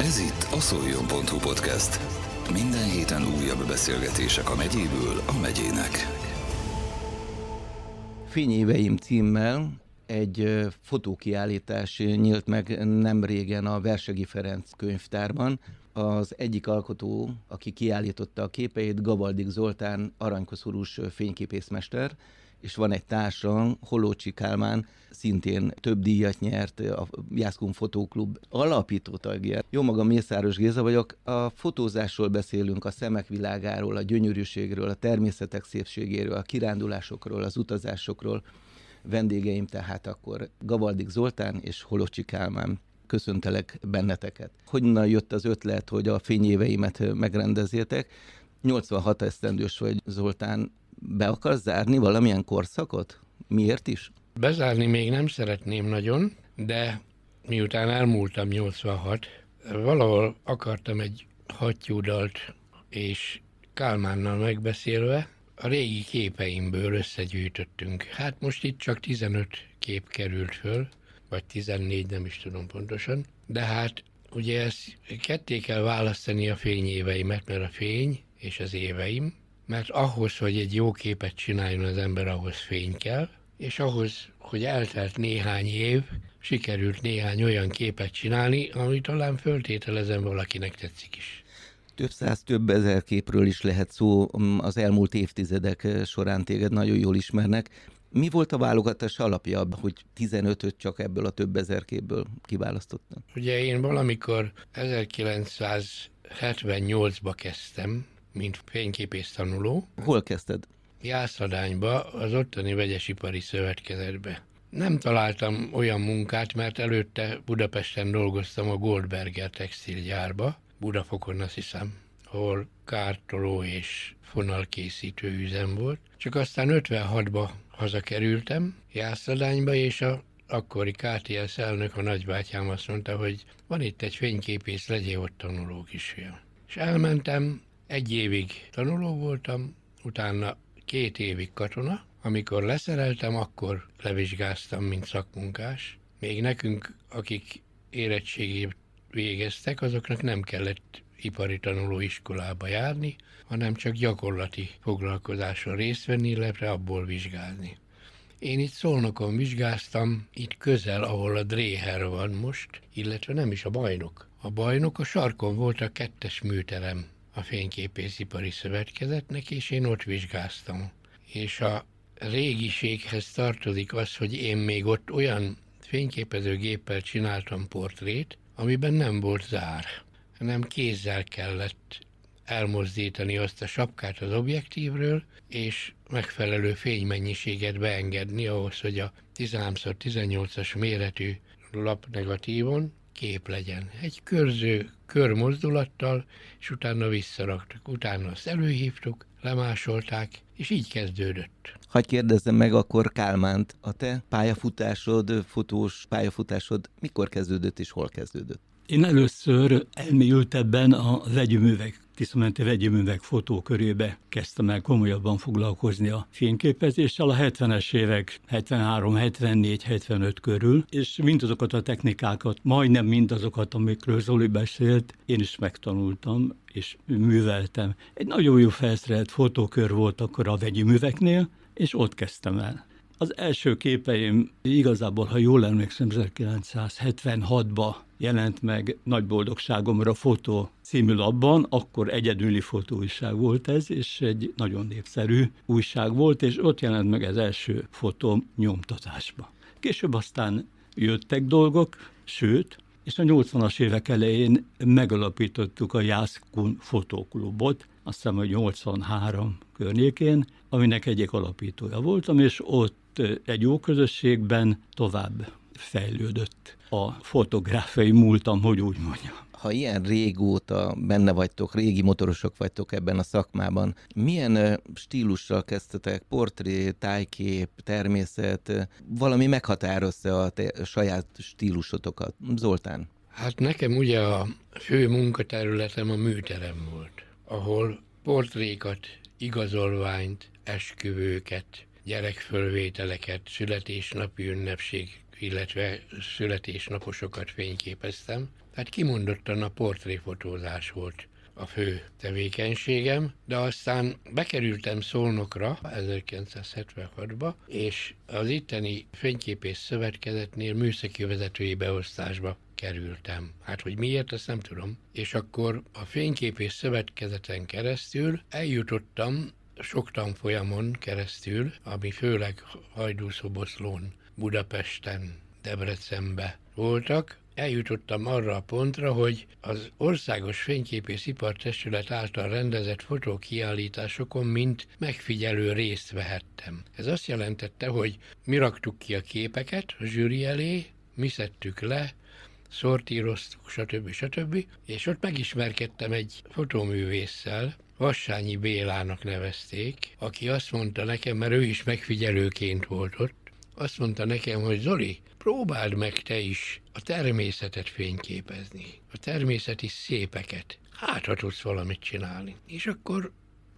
Ez itt a szoljon.hu podcast. Minden héten újabb beszélgetések a megyéből a megyének. Fényéveim címmel egy fotókiállítás nyílt meg nem régen a Versegi Ferenc könyvtárban. Az egyik alkotó, aki kiállította a képeit, Gavaldik Zoltán, aranykoszorús fényképészmester, és van egy társa, Holócsi Kálmán, szintén több díjat nyert, a Jászkun Fotóklub alapító tagja. Jó magam Mészáros Géza vagyok, a fotózásról beszélünk, a szemek világáról, a gyönyörűségről, a természetek szépségéről, a kirándulásokról, az utazásokról. Vendégeim tehát akkor Gavaldik Zoltán és Holocsi Kálmán köszöntelek benneteket. Hogyan jött az ötlet, hogy a fényéveimet megrendezzétek? 86 esztendős vagy Zoltán, be akarsz zárni valamilyen korszakot? Miért is? Bezárni még nem szeretném nagyon, de miután elmúltam 86, valahol akartam egy hattyúdalt, és Kálmánnal megbeszélve a régi képeimből összegyűjtöttünk. Hát most itt csak 15 kép került föl, vagy 14, nem is tudom pontosan, de hát ugye ezt ketté kell választani a fényéveimet, mert a fény és az éveim, mert ahhoz, hogy egy jó képet csináljon az ember, ahhoz fény kell, és ahhoz, hogy eltelt néhány év, sikerült néhány olyan képet csinálni, ami talán föltételezem valakinek tetszik is. Több száz, több ezer képről is lehet szó mm, az elmúlt évtizedek során téged nagyon jól ismernek. Mi volt a válogatás alapja, hogy 15-öt csak ebből a több ezer képből kiválasztottam? Ugye én valamikor 1978-ba kezdtem, mint fényképész tanuló. Hol kezdted? Jászadányba, az ottani vegyesipari szövetkezetbe. Nem találtam olyan munkát, mert előtte Budapesten dolgoztam a Goldberger textilgyárba, Budafokon azt hiszem, ahol kártoló és fonalkészítő üzem volt. Csak aztán 56-ba hazakerültem Jászadányba, és a akkori KTS elnök, a nagybátyám azt mondta, hogy van itt egy fényképész, legyél ott tanuló kisfiam. És elmentem, egy évig tanuló voltam, utána két évig katona. Amikor leszereltem, akkor levizsgáztam, mint szakmunkás. Még nekünk, akik érettségét végeztek, azoknak nem kellett ipari tanulóiskolába járni, hanem csak gyakorlati foglalkozáson részt venni, illetve abból vizsgázni. Én itt Szolnokon vizsgáztam, itt közel, ahol a Dréher van most, illetve nem is a bajnok. A bajnok a sarkon volt a kettes műterem a Fényképészipari Szövetkezetnek, és én ott vizsgáztam. És a régiséghez tartozik az, hogy én még ott olyan fényképezőgéppel csináltam portrét, amiben nem volt zár, hanem kézzel kellett elmozdítani azt a sapkát az objektívről, és megfelelő fénymennyiséget beengedni ahhoz, hogy a 13x18-as méretű lapnegatívon kép legyen. Egy körző körmozdulattal, és utána visszaraktuk. Utána azt előhívtuk, lemásolták, és így kezdődött. Hagy kérdezzem meg akkor Kálmánt, a te pályafutásod, fotós pályafutásod mikor kezdődött és hol kezdődött? Én először elmélyültebben a vegyüművek, Tiszamenti vegyüművek fotókörébe kezdtem el komolyabban foglalkozni a fényképezéssel a 70-es évek 73, 74, 75 körül, és mindazokat a technikákat, majdnem mindazokat, amikről Zoli beszélt, én is megtanultam, és műveltem. Egy nagyon jó felszerelt fotókör volt akkor a vegyi műveknél, és ott kezdtem el. Az első képeim igazából, ha jól emlékszem, 1976-ba jelent meg nagy boldogságomra fotó című labban, akkor egyedüli fotóújság volt ez, és egy nagyon népszerű újság volt, és ott jelent meg az első fotó nyomtatásba. Később aztán jöttek dolgok, sőt, és a 80-as évek elején megalapítottuk a Jászkun Fotóklubot, azt hiszem, hogy 83 környékén, aminek egyik alapítója voltam, és ott egy jó közösségben tovább fejlődött a fotográfiai múltam, hogy úgy mondjam. Ha ilyen régóta benne vagytok, régi motorosok vagytok ebben a szakmában, milyen stílussal kezdtetek? Portré, tájkép, természet, valami meghatározza a te saját stílusotokat? Zoltán? Hát nekem ugye a fő munkaterületem a műterem volt, ahol portrékat, igazolványt, esküvőket, gyerekfölvételeket, születésnapi ünnepség illetve születésnaposokat fényképeztem. Tehát kimondottan a portréfotózás volt a fő tevékenységem, de aztán bekerültem Szolnokra 1976-ba, és az itteni fényképész szövetkezetnél műszaki vezetői beosztásba kerültem. Hát, hogy miért, azt nem tudom. És akkor a fényképész szövetkezeten keresztül eljutottam sok tanfolyamon keresztül, ami főleg Hajdúszoboszlón, Budapesten, Debrecenbe voltak, eljutottam arra a pontra, hogy az Országos Fényképész Ipartestület által rendezett fotókiállításokon mint megfigyelő részt vehettem. Ez azt jelentette, hogy mi raktuk ki a képeket a zsűri elé, mi szedtük le, szortíroztuk, stb. stb. És ott megismerkedtem egy fotóművésszel, Vassányi Bélának nevezték, aki azt mondta nekem, mert ő is megfigyelőként volt ott, azt mondta nekem, hogy Zoli, próbáld meg te is a természetet fényképezni, a természeti szépeket. Hát, ha tudsz valamit csinálni. És akkor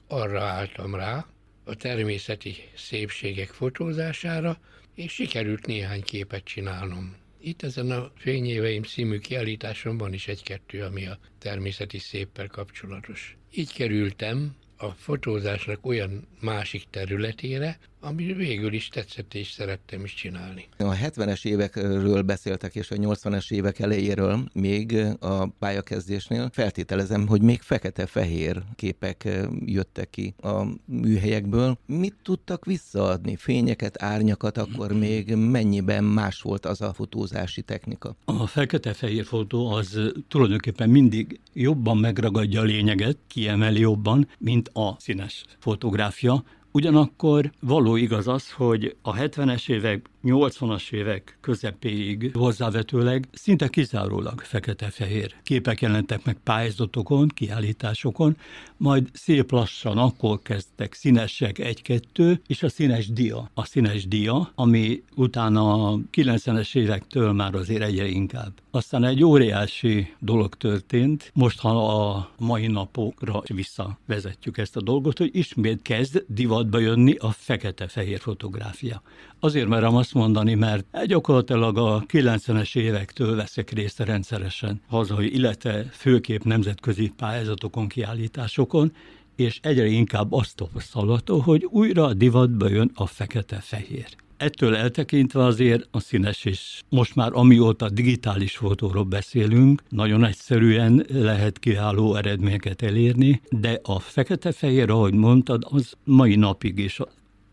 arra álltam rá, a természeti szépségek fotózására, és sikerült néhány képet csinálnom. Itt ezen a Fényéveim című kiállításon van is egy-kettő, ami a természeti széppel kapcsolatos. Így kerültem a fotózásnak olyan másik területére, ami végül is tetszett és szerettem is csinálni. A 70-es évekről beszéltek, és a 80-es évek elejéről még a pályakezdésnél feltételezem, hogy még fekete-fehér képek jöttek ki a műhelyekből. Mit tudtak visszaadni? Fényeket, árnyakat, akkor még mennyiben más volt az a fotózási technika? A fekete-fehér fotó az tulajdonképpen mindig jobban megragadja a lényeget, kiemeli jobban, mint a színes fotográfia, Ugyanakkor való igaz az, hogy a 70-es évek 80-as évek közepéig hozzávetőleg szinte kizárólag fekete-fehér képek jelentek meg pályázatokon, kiállításokon, majd szép lassan akkor kezdtek színesek egy-kettő, és a színes dia. A színes dia, ami utána a 90-es évektől már azért egyre inkább. Aztán egy óriási dolog történt, most ha a mai napokra visszavezetjük ezt a dolgot, hogy ismét kezd divatba jönni a fekete-fehér fotográfia. Azért merem azt mondani, mert gyakorlatilag a 90-es évektől veszek részt rendszeresen hazai, illetve főkép nemzetközi pályázatokon, kiállításokon, és egyre inkább azt tapasztalható, hogy újra a divatba jön a fekete-fehér. Ettől eltekintve azért a színes is, most már amióta digitális fotóról beszélünk, nagyon egyszerűen lehet kiváló eredményeket elérni, de a fekete-fehér, ahogy mondtad, az mai napig is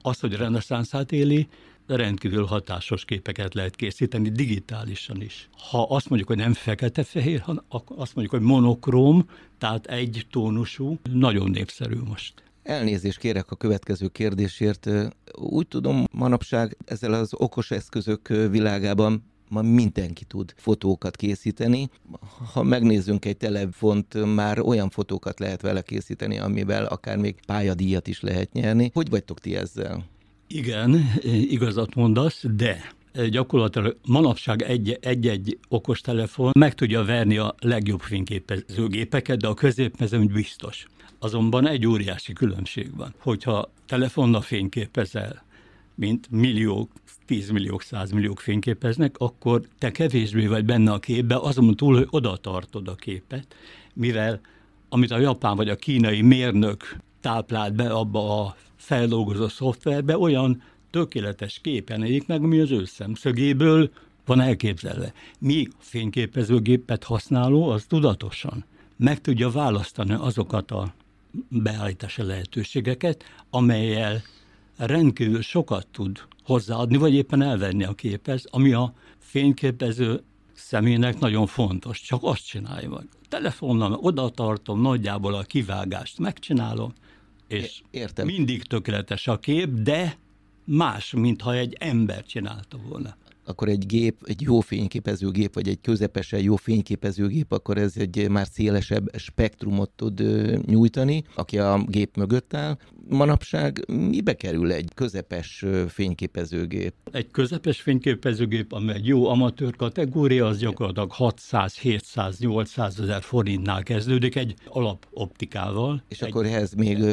az, hogy reneszánszát éli, rendkívül hatásos képeket lehet készíteni digitálisan is. Ha azt mondjuk, hogy nem fekete-fehér, hanem azt mondjuk, hogy monokróm, tehát egy tónusú, nagyon népszerű most. Elnézést kérek a következő kérdésért. Úgy tudom, manapság ezzel az okos eszközök világában ma mindenki tud fotókat készíteni. Ha megnézzünk egy telefont, már olyan fotókat lehet vele készíteni, amivel akár még pályadíjat is lehet nyerni. Hogy vagytok ti ezzel? Igen, igazat mondasz, de gyakorlatilag manapság egy-egy okostelefon meg tudja verni a legjobb fényképezőgépeket, de a középmezőny biztos. Azonban egy óriási különbség van. Hogyha telefonnal fényképezel, mint milliók, tízmilliók, százmilliók fényképeznek, akkor te kevésbé vagy benne a képbe, azon túl, hogy oda tartod a képet, mivel amit a japán vagy a kínai mérnök táplált be abba a feldolgozó szoftverbe, olyan tökéletes képen meg, ami az ő szemszögéből van elképzelve. Míg a fényképezőgépet használó, az tudatosan meg tudja választani azokat a beállítási lehetőségeket, amelyel rendkívül sokat tud hozzáadni, vagy éppen elvenni a képhez, ami a fényképező személynek nagyon fontos, csak azt csinálja meg. Telefonnal oda tartom, nagyjából a kivágást megcsinálom, és Értem. mindig tökéletes a kép, de más, mintha egy ember csinálta volna akkor egy gép, egy jó fényképezőgép, vagy egy közepesen jó fényképezőgép, akkor ez egy már szélesebb spektrumot tud nyújtani, aki a gép mögött áll. Manapság mibe kerül egy közepes fényképezőgép? Egy közepes fényképezőgép, amely egy jó amatőr kategória, az gyakorlatilag 600, 700, 800 ezer forintnál kezdődik egy alapoptikával. És egy, akkor ehhez még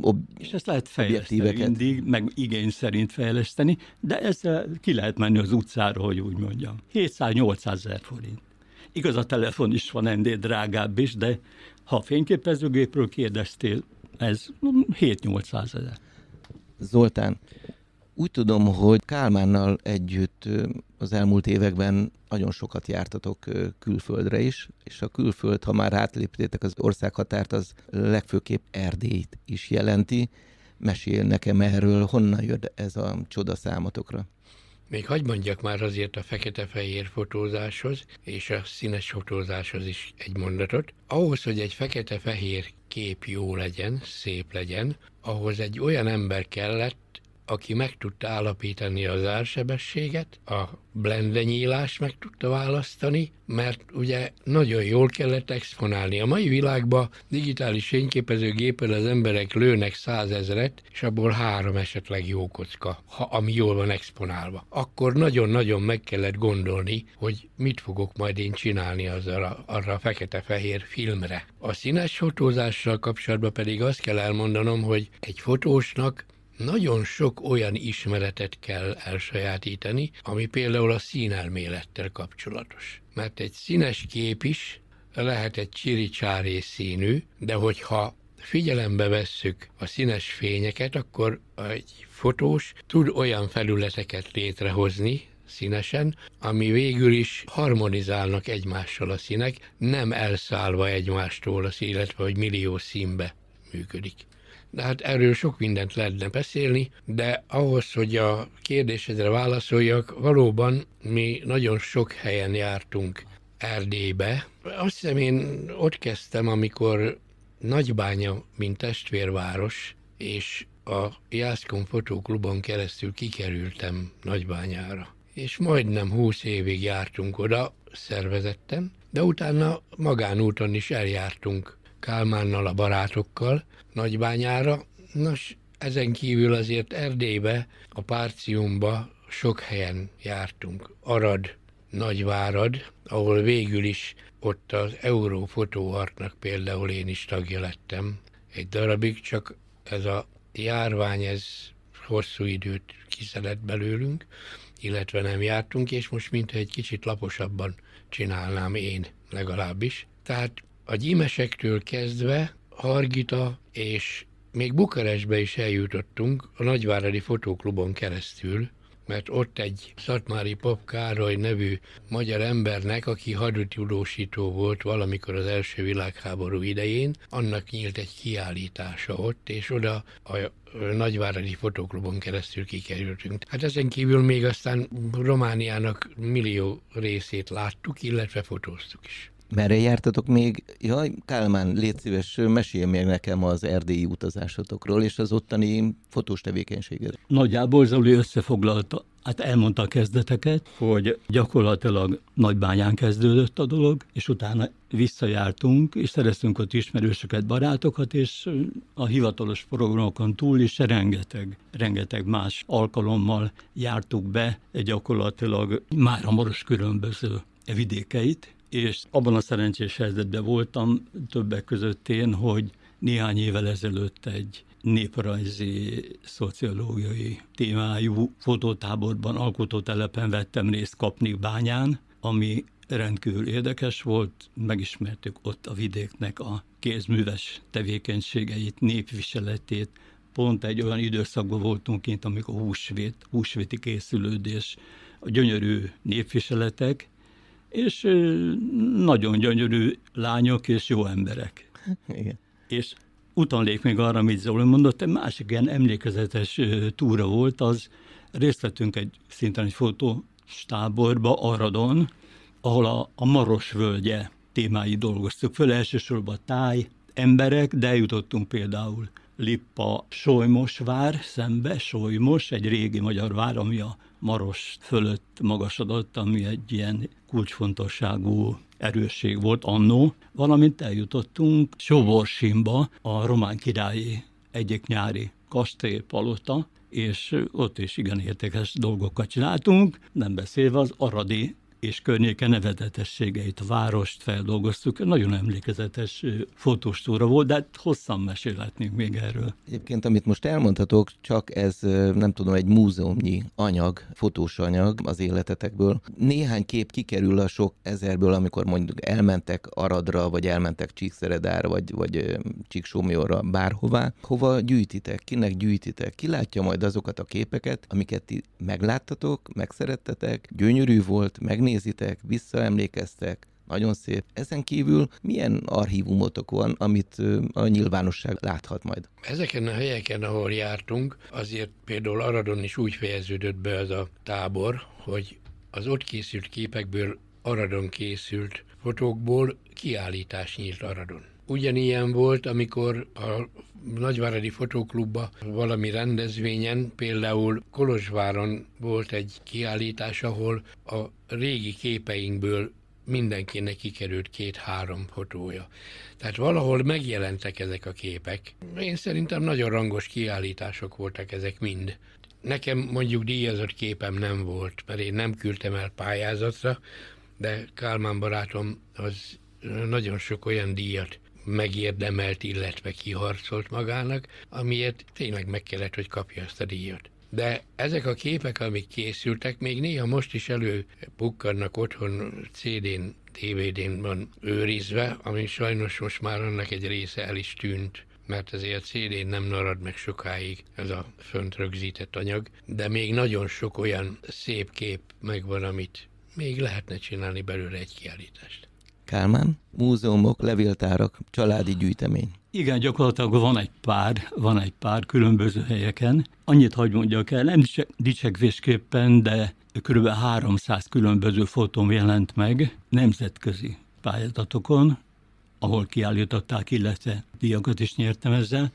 ob, És ezt lehet fejleszteni mindig, meg igény szerint fejleszteni, de ezzel ki lehet menni az utcán utcára, hogy úgy mondjam. 700-800 ezer forint. Igaz, a telefon is van ennél drágább is, de ha fényképezőgépről kérdeztél, ez 7-800 ezer. Zoltán, úgy tudom, hogy Kálmánnal együtt az elmúlt években nagyon sokat jártatok külföldre is, és a külföld, ha már átléptétek az országhatárt, az legfőképp Erdélyt is jelenti. Mesél nekem erről, honnan jött ez a csoda számotokra? Még hagyd mondjak már azért a fekete-fehér fotózáshoz és a színes fotózáshoz is egy mondatot. Ahhoz, hogy egy fekete-fehér kép jó legyen, szép legyen, ahhoz egy olyan ember kellett, aki meg tudta állapítani az ársebességet, a blendenyílást meg tudta választani, mert ugye nagyon jól kellett exponálni. A mai világban digitális fényképezőgéppel az emberek lőnek százezret, és abból három esetleg jó kocka, ha ami jól van exponálva. Akkor nagyon-nagyon meg kellett gondolni, hogy mit fogok majd én csinálni azzal a, arra a fekete-fehér filmre. A színes fotózással kapcsolatban pedig azt kell elmondanom, hogy egy fotósnak nagyon sok olyan ismeretet kell elsajátítani, ami például a színelmélettel kapcsolatos. Mert egy színes kép is lehet egy csiricsáré színű, de hogyha figyelembe vesszük a színes fényeket, akkor egy fotós tud olyan felületeket létrehozni, színesen, ami végül is harmonizálnak egymással a színek, nem elszállva egymástól az, illetve hogy millió színbe működik de hát erről sok mindent lehetne beszélni, de ahhoz, hogy a kérdésedre válaszoljak, valóban mi nagyon sok helyen jártunk Erdélybe. Azt hiszem én ott kezdtem, amikor Nagybánya, mint testvérváros, és a Jászkon Fotóklubon keresztül kikerültem Nagybányára. És majdnem húsz évig jártunk oda szervezetten, de utána magánúton is eljártunk Kálmánnal, a barátokkal Nagybányára. Nos, ezen kívül azért Erdélybe, a Párciumba sok helyen jártunk. Arad, Nagyvárad, ahol végül is ott az Eurófotóartnak például én is tagja lettem. Egy darabig csak ez a járvány, ez hosszú időt kiszedett belőlünk, illetve nem jártunk, és most mintha egy kicsit laposabban csinálnám én legalábbis. Tehát a gyímesektől kezdve Hargita és még Bukarestbe is eljutottunk a Nagyváradi Fotóklubon keresztül, mert ott egy Szatmári Pap Károly nevű magyar embernek, aki haditudósító volt valamikor az első világháború idején, annak nyílt egy kiállítása ott, és oda a Nagyváradi Fotóklubon keresztül kikerültünk. Hát ezen kívül még aztán Romániának millió részét láttuk, illetve fotóztuk is. Merre jártatok még? Jaj, Kálmán, légy szíves, mesélj még nekem az erdélyi utazásotokról és az ottani fotós tevékenységed. Nagyjából Zoli összefoglalta, hát elmondta a kezdeteket, hogy gyakorlatilag Nagybányán kezdődött a dolog, és utána visszajártunk, és szereztünk ott ismerősöket, barátokat, és a hivatalos programokon túl is rengeteg, rengeteg más alkalommal jártuk be gyakorlatilag már a maros különböző vidékeit, és abban a szerencsés helyzetben voltam többek között én, hogy néhány évvel ezelőtt egy néprajzi, szociológiai témájú fotótáborban, alkotótelepen vettem részt Kapnik bányán, ami rendkívül érdekes volt, megismertük ott a vidéknek a kézműves tevékenységeit, népviseletét, pont egy olyan időszakban voltunk kint, amikor húsvét, húsvéti készülődés, a gyönyörű népviseletek, és nagyon gyönyörű lányok és jó emberek. Igen. És utalnék még arra, amit Zoli mondott, egy másik ilyen emlékezetes túra volt, az részt vettünk egy szinten egy fotóstáborba Aradon, ahol a, a Maros völgye témái dolgoztuk föl, elsősorban táj, emberek, de eljutottunk például Lippa Solymosvár szembe, Solymos, egy régi magyar vár, ami a Maros fölött magasodott, ami egy ilyen kulcsfontosságú erősség volt annó, valamint eljutottunk Soborsimba, a román királyi egyik nyári kastélypalota, és ott is igen értékes dolgokat csináltunk, nem beszélve az aradi és környéke nevezetességeit, a várost feldolgoztuk. Nagyon emlékezetes fotostúra volt, de hát hosszan mesélhetnénk még erről. Egyébként, amit most elmondhatok, csak ez nem tudom, egy múzeumnyi anyag, fotós anyag az életetekből. Néhány kép kikerül a sok ezerből, amikor mondjuk elmentek Aradra, vagy elmentek Csíkszeredára, vagy, vagy Csíksómiorra, bárhová. Hova gyűjtitek? Kinek gyűjtitek? Ki látja majd azokat a képeket, amiket ti megláttatok, megszerettetek, gyönyörű volt, megnézitek, visszaemlékeztek, nagyon szép. Ezen kívül milyen archívumotok van, amit a nyilvánosság láthat majd? Ezeken a helyeken, ahol jártunk, azért például Aradon is úgy fejeződött be az a tábor, hogy az ott készült képekből, Aradon készült fotókból kiállítás nyílt Aradon. Ugyanilyen volt, amikor a Nagyváradi Fotóklubba valami rendezvényen, például Kolozsváron volt egy kiállítás, ahol a régi képeinkből mindenkinek kikerült két-három fotója. Tehát valahol megjelentek ezek a képek. Én szerintem nagyon rangos kiállítások voltak ezek mind. Nekem mondjuk díjazott képem nem volt, mert én nem küldtem el pályázatra, de Kálmán barátom az nagyon sok olyan díjat megérdemelt, illetve kiharcolt magának, amiért tényleg meg kellett, hogy kapja ezt a díjat. De ezek a képek, amik készültek, még néha most is előpukkannak otthon CD-n, DVD-n van őrizve, ami sajnos most már annak egy része el is tűnt mert azért CD-n nem marad meg sokáig ez a fönt rögzített anyag, de még nagyon sok olyan szép kép megvan, amit még lehetne csinálni belőle egy kiállítást. Kálmán, múzeumok, levéltárak, családi gyűjtemény. Igen, gyakorlatilag van egy pár, van egy pár különböző helyeken. Annyit hagy mondjak el, nem dicsekvésképpen, de kb. 300 különböző fotóm jelent meg nemzetközi pályázatokon, ahol kiállították, illetve díjakat is nyertem ezzel.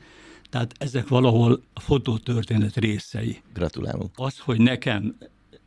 Tehát ezek valahol a fotótörténet részei. Gratulálok. Az, hogy nekem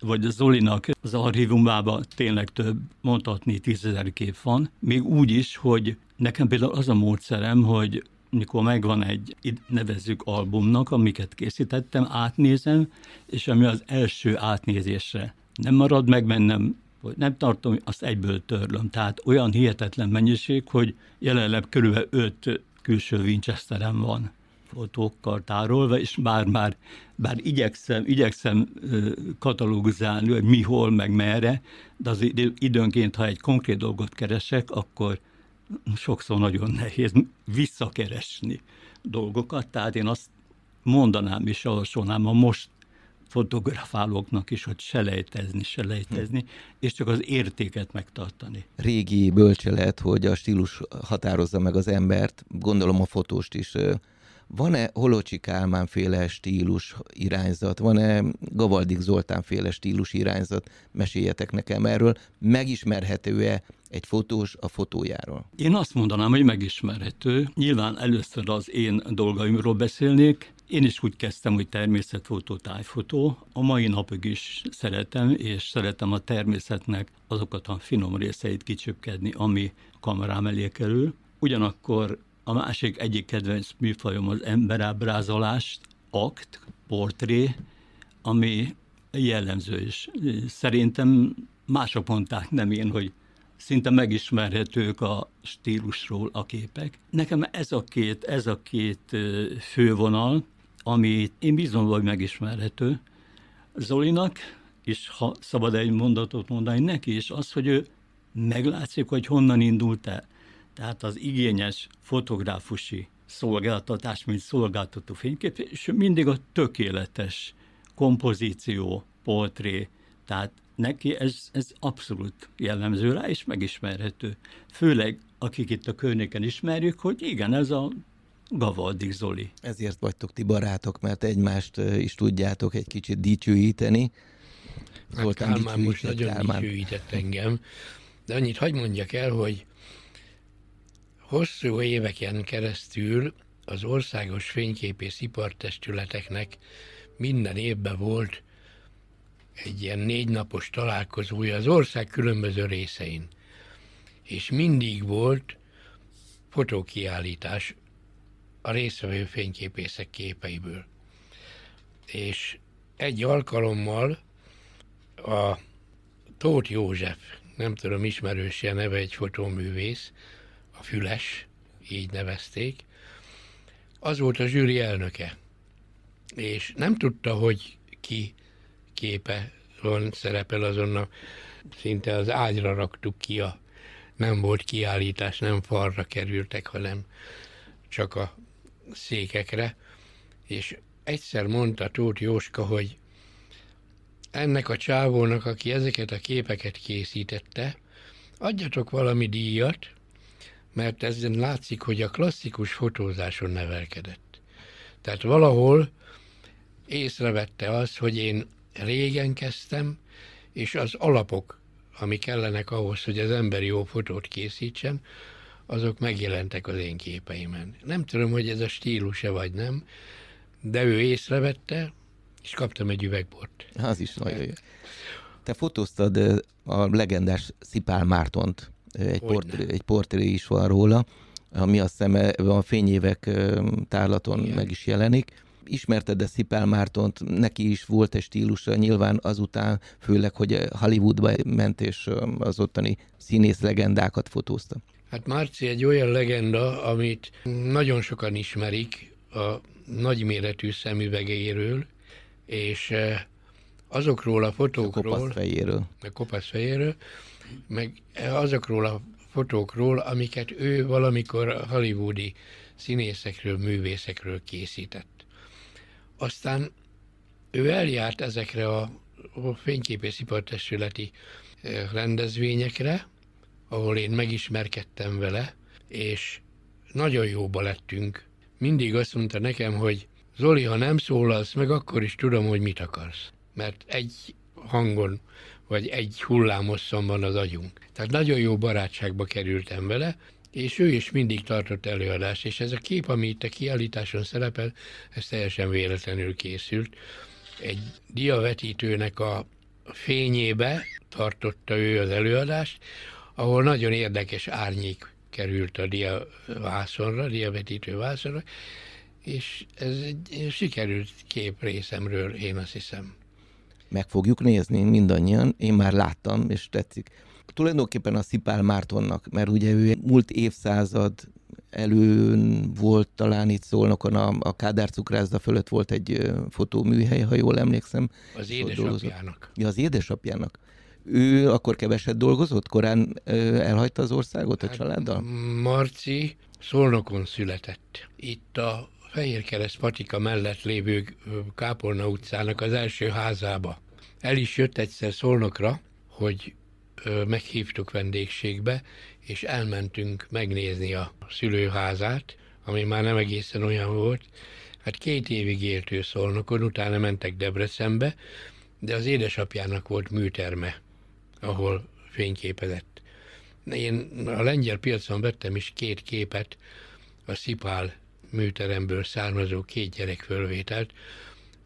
vagy a Zolinak az archívumában tényleg több, mondhatni tízezer kép van. Még úgy is, hogy nekem például az a módszerem, hogy mikor megvan egy, nevezzük albumnak, amiket készítettem, átnézem, és ami az első átnézésre nem marad meg bennem, hogy nem tartom, azt egyből törlöm. Tehát olyan hihetetlen mennyiség, hogy jelenleg körülbelül öt külső Winchesterem van fotókkal tárolva, és bár már bár igyekszem, igyekszem katalogizálni, hogy mi, hol, meg merre, de az időnként, ha egy konkrét dolgot keresek, akkor sokszor nagyon nehéz visszakeresni dolgokat, tehát én azt mondanám és javasolnám a most fotografálóknak is, hogy selejtezni, selejtezni, hm. és csak az értéket megtartani. Régi bölcselet, hogy a stílus határozza meg az embert, gondolom a fotóst is van-e Holocsi Kálmán féle stílus irányzat, van-e Gavaldik Zoltán féle stílus irányzat? Meséljetek nekem erről. Megismerhető-e egy fotós a fotójáról? Én azt mondanám, hogy megismerhető. Nyilván először az én dolgaimról beszélnék. Én is úgy kezdtem, hogy természetfotó, tájfotó. A mai napig is szeretem, és szeretem a természetnek azokat a finom részeit kicsöpkedni, ami kamerám elé kerül. Ugyanakkor a másik egyik kedvenc műfajom az emberábrázolást, akt, portré, ami jellemző is. Szerintem mások mondták, nem én, hogy szinte megismerhetők a stílusról a képek. Nekem ez a két, ez a két fővonal, ami én bízom, hogy megismerhető. Zolinak, és ha szabad egy mondatot mondani neki is, az, hogy ő meglátszik, hogy honnan indult el. Tehát az igényes fotográfusi szolgáltatás, mint szolgáltató fénykép, és mindig a tökéletes kompozíció, portré, tehát neki ez, ez abszolút jellemző rá, és megismerhető. Főleg, akik itt a környéken ismerjük, hogy igen, ez a Gavaldik Zoli. Ezért vagytok ti barátok, mert egymást is tudjátok egy kicsit dicsőíteni. Hát Kálmán most nagyon Kálmán. dicsőített engem, de annyit hagyd mondjak el, hogy Hosszú éveken keresztül az országos fényképész ipartestületeknek minden évben volt egy ilyen négy napos találkozója az ország különböző részein. És mindig volt fotókiállítás a részvevő fényképészek képeiből. És egy alkalommal a Tóth József, nem tudom, ismerős neve egy fotóművész, a Füles, így nevezték, az volt a zsűri elnöke. És nem tudta, hogy ki képe van, szerepel azon a, szinte az ágyra raktuk ki a, nem volt kiállítás, nem falra kerültek, hanem csak a székekre. És egyszer mondta Tóth Jóska, hogy ennek a csávónak, aki ezeket a képeket készítette, adjatok valami díjat, mert ezen látszik, hogy a klasszikus fotózáson nevelkedett. Tehát valahol észrevette azt, hogy én régen kezdtem, és az alapok, ami kellenek ahhoz, hogy az ember jó fotót készítsen, azok megjelentek az én képeimen. Nem tudom, hogy ez a stílus-e vagy nem, de ő észrevette, és kaptam egy üvegbort. Az is nagyon jó. Te fotóztad a legendás Szipál Mártont, egy, portré, egy portré is van róla, ami azt hiszem a fényévek tárlaton Igen. meg is jelenik. Ismerted-e Szipál Mártont? Neki is volt egy stílusa, nyilván azután, főleg, hogy Hollywoodba ment, és az ottani színész legendákat fotózta. Hát Márci egy olyan legenda, amit nagyon sokan ismerik a nagyméretű szemüvegeiről, és azokról a fotókról... A kopasz fejéről. A kopasz fejéről, meg azokról a fotókról, amiket ő valamikor hollywoodi színészekről, művészekről készített. Aztán ő eljárt ezekre a fényképészipartestületi rendezvényekre, ahol én megismerkedtem vele, és nagyon jóba lettünk. Mindig azt mondta nekem, hogy Zoli, ha nem szólalsz meg, akkor is tudom, hogy mit akarsz. Mert egy hangon, vagy egy hullámosszon van az agyunk. Tehát nagyon jó barátságba kerültem vele, és ő is mindig tartott előadást, és ez a kép, ami itt a kiállításon szerepel, ez teljesen véletlenül készült. Egy diavetítőnek a fényébe tartotta ő az előadást, ahol nagyon érdekes árnyék került a dia vászonra, diavetítő vászonra, és ez egy sikerült kép részemről, én azt hiszem. Meg fogjuk nézni mindannyian, én már láttam, és tetszik. Tulajdonképpen a Szipál Mártonnak, mert ugye ő múlt évszázad előn volt talán itt Szolnokon, a, a Kádár cukrászda fölött volt egy fotóműhely, ha jól emlékszem. Az édesapjának. Ja, az édesapjának. Ő akkor keveset dolgozott? Korán elhagyta az országot a hát, családdal? Marci Szolnokon született. Itt a Fehérkereszt patika mellett lévő Kápolna utcának az első házába. El is jött egyszer Szolnokra, hogy meghívtuk vendégségbe, és elmentünk megnézni a szülőházát, ami már nem egészen olyan volt. Hát két évig élt ő Szolnokon, utána mentek Debrecenbe, de az édesapjának volt műterme, ahol fényképezett. Én a lengyel piacon vettem is két képet a Szipál műteremből származó két gyerek fölvételt,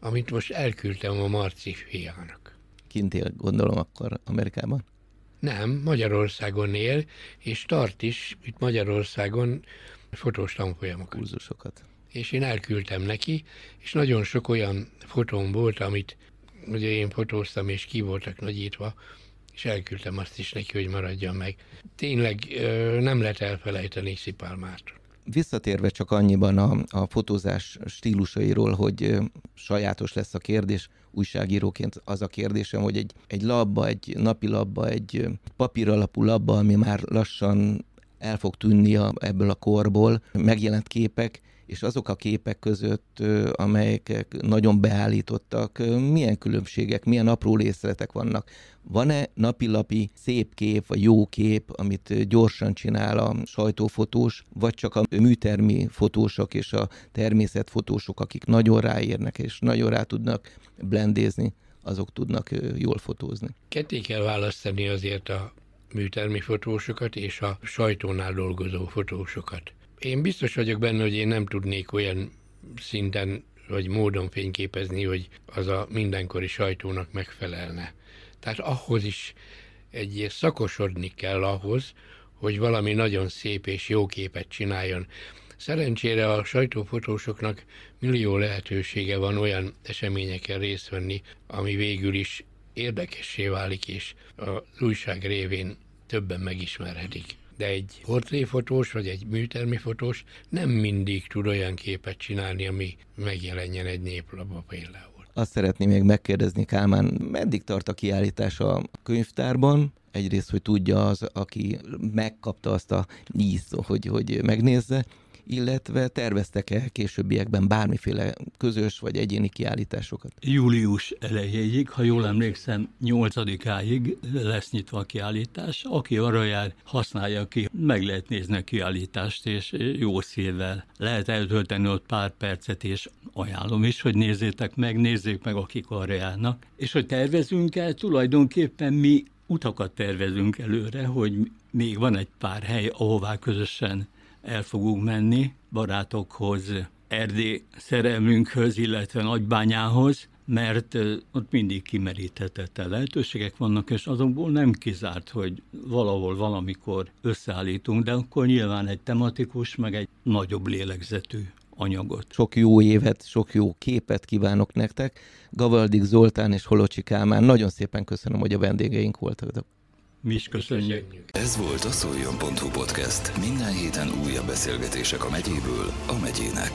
amit most elküldtem a Marci fiának. Kint él, gondolom akkor Amerikában? Nem, Magyarországon él, és tart is itt Magyarországon fotós tanfolyamokat. Kurzusokat. És én elküldtem neki, és nagyon sok olyan fotóm volt, amit ugye én fotóztam, és ki voltak nagyítva, és elküldtem azt is neki, hogy maradjon meg. Tényleg nem lehet elfelejteni Szipál Márton visszatérve csak annyiban a, a fotózás stílusairól, hogy sajátos lesz a kérdés, újságíróként az a kérdésem, hogy egy, egy labba, egy napi labba, egy papír alapú labba, ami már lassan el fog tűnni a, ebből a korból, megjelent képek, és azok a képek között, amelyek nagyon beállítottak, milyen különbségek, milyen apró részletek vannak. Van-e napilapi szép kép, vagy jó kép, amit gyorsan csinál a sajtófotós, vagy csak a műtermi fotósok és a természetfotósok, akik nagyon ráérnek és nagyon rá tudnak blendézni, azok tudnak jól fotózni? Ketté kell választani azért a műtermi fotósokat és a sajtónál dolgozó fotósokat. Én biztos vagyok benne, hogy én nem tudnék olyan szinten vagy módon fényképezni, hogy az a mindenkori sajtónak megfelelne. Tehát ahhoz is egy szakosodni kell ahhoz, hogy valami nagyon szép és jó képet csináljon. Szerencsére a sajtófotósoknak millió lehetősége van olyan eseményeken részt venni, ami végül is érdekessé válik, és az újság révén többen megismerhetik. De egy portréfotós vagy egy műtermi fotós nem mindig tud olyan képet csinálni, ami megjelenjen egy néplapba például. Azt szeretném még megkérdezni, Kálmán, meddig tart a kiállítás a könyvtárban? Egyrészt, hogy tudja az, aki megkapta azt a nyízt, hogy, hogy megnézze, illetve terveztek-e későbbiekben bármiféle közös vagy egyéni kiállításokat? Július elejéig, ha jól emlékszem, 8-áig lesz nyitva a kiállítás. Aki arra jár, használja ki, meg lehet nézni a kiállítást, és jó szívvel lehet eltölteni ott pár percet, és ajánlom is, hogy nézzétek meg, nézzék meg, akik arra járnak. És hogy tervezünk el, tulajdonképpen mi utakat tervezünk előre, hogy még van egy pár hely, ahová közösen el fogunk menni barátokhoz, Erdély szerelmünkhöz, illetve Nagybányához, mert ott mindig kimeríthetetlen lehetőségek vannak, és azokból nem kizárt, hogy valahol valamikor összeállítunk, de akkor nyilván egy tematikus, meg egy nagyobb lélegzetű anyagot. Sok jó évet, sok jó képet kívánok nektek. Gavaldik Zoltán és Holocsi Kálmán, nagyon szépen köszönöm, hogy a vendégeink voltak. Mi is köszönjük. Ez volt a szoljon.hu podcast. Minden héten újabb beszélgetések a megyéből a megyének.